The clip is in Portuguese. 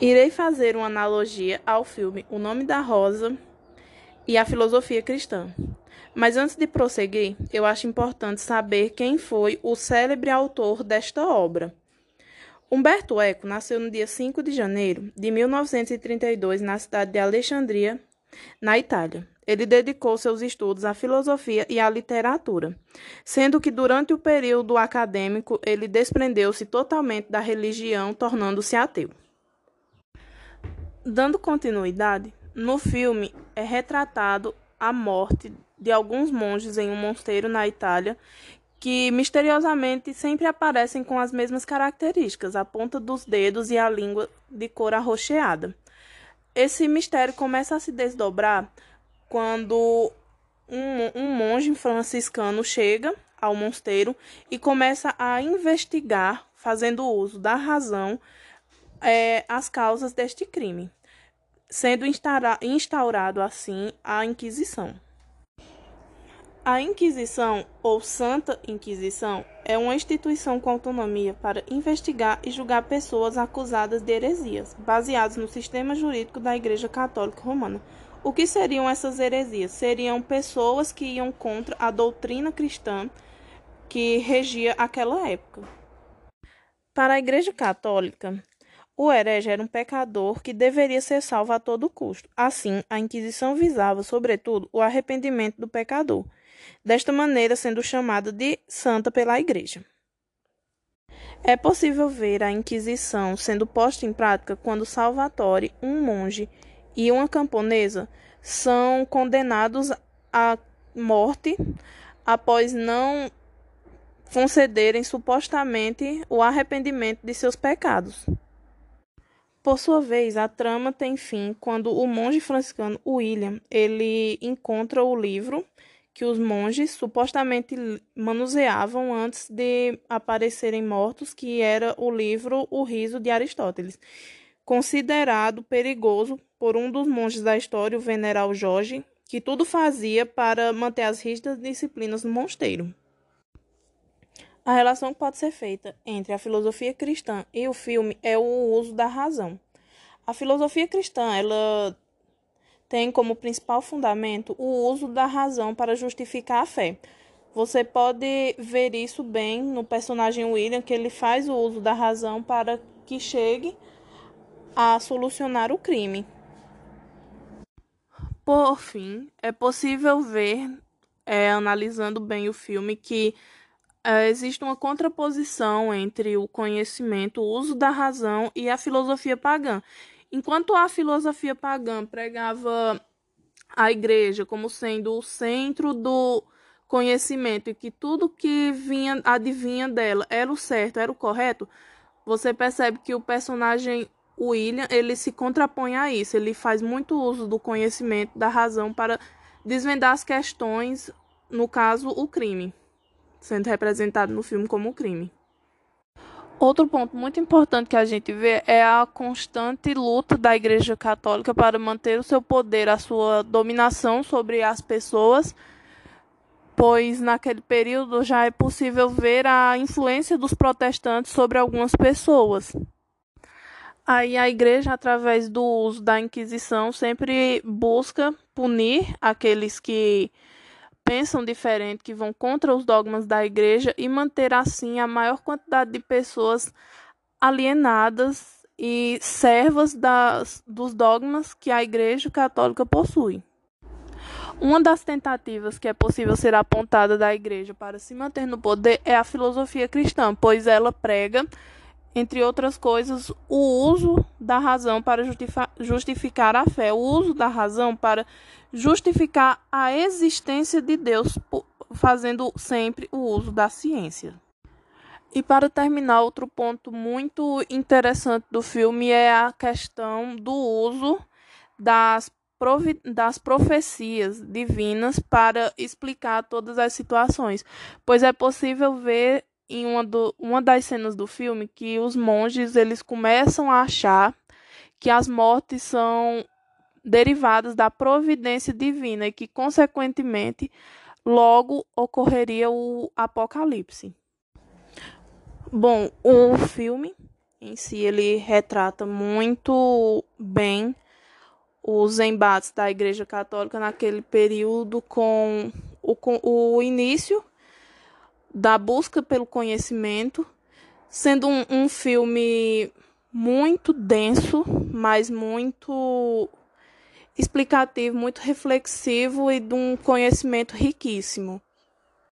Irei fazer uma analogia ao filme O Nome da Rosa e a filosofia cristã. Mas antes de prosseguir, eu acho importante saber quem foi o célebre autor desta obra. Humberto Eco nasceu no dia 5 de janeiro de 1932 na cidade de Alexandria, na Itália. Ele dedicou seus estudos à filosofia e à literatura, sendo que durante o período acadêmico ele desprendeu-se totalmente da religião, tornando-se ateu. Dando continuidade, no filme é retratado a morte de alguns monges em um mosteiro na Itália que misteriosamente sempre aparecem com as mesmas características, a ponta dos dedos e a língua de cor arroxeada. Esse mistério começa a se desdobrar quando um, um monge franciscano chega ao mosteiro e começa a investigar, fazendo uso da razão, é, as causas deste crime, sendo instaurado assim a Inquisição. A Inquisição, ou Santa Inquisição, é uma instituição com autonomia para investigar e julgar pessoas acusadas de heresias, baseadas no sistema jurídico da Igreja Católica Romana. O que seriam essas heresias? Seriam pessoas que iam contra a doutrina cristã que regia aquela época. Para a Igreja Católica, o herege era um pecador que deveria ser salvo a todo custo. Assim, a Inquisição visava, sobretudo, o arrependimento do pecador, desta maneira sendo chamada de santa pela Igreja. É possível ver a Inquisição sendo posta em prática quando Salvatore, um monge, e uma camponesa são condenados à morte após não concederem supostamente o arrependimento de seus pecados. Por sua vez, a trama tem fim quando o monge franciscano William ele encontra o livro que os monges supostamente manuseavam antes de aparecerem mortos, que era o livro O Riso de Aristóteles, considerado perigoso por um dos monges da história, o veneral Jorge, que tudo fazia para manter as rígidas disciplinas no mosteiro. A relação que pode ser feita entre a filosofia cristã e o filme é o uso da razão. A filosofia cristã, ela tem como principal fundamento o uso da razão para justificar a fé. Você pode ver isso bem no personagem William, que ele faz o uso da razão para que chegue a solucionar o crime. Por fim, é possível ver, é, analisando bem o filme, que é, existe uma contraposição entre o conhecimento, o uso da razão e a filosofia pagã. Enquanto a filosofia pagã pregava a igreja como sendo o centro do conhecimento e que tudo que vinha adivinha dela era o certo, era o correto, você percebe que o personagem William ele se contrapõe a isso, ele faz muito uso do conhecimento, da razão para desvendar as questões, no caso, o crime sendo representado no filme como crime. Outro ponto muito importante que a gente vê é a constante luta da Igreja Católica para manter o seu poder, a sua dominação sobre as pessoas, pois naquele período já é possível ver a influência dos protestantes sobre algumas pessoas. Aí a igreja, através do uso da Inquisição, sempre busca punir aqueles que pensam diferente, que vão contra os dogmas da igreja e manter assim a maior quantidade de pessoas alienadas e servas das, dos dogmas que a igreja católica possui. Uma das tentativas que é possível ser apontada da igreja para se manter no poder é a filosofia cristã, pois ela prega entre outras coisas, o uso da razão para justificar a fé, o uso da razão para justificar a existência de Deus, fazendo sempre o uso da ciência. E para terminar, outro ponto muito interessante do filme é a questão do uso das, das profecias divinas para explicar todas as situações, pois é possível ver em uma, do, uma das cenas do filme que os monges eles começam a achar que as mortes são derivadas da providência divina e que, consequentemente, logo ocorreria o apocalipse. Bom, o filme em si ele retrata muito bem os embates da Igreja Católica naquele período com o, com o início da busca pelo conhecimento, sendo um, um filme muito denso, mas muito explicativo, muito reflexivo e de um conhecimento riquíssimo.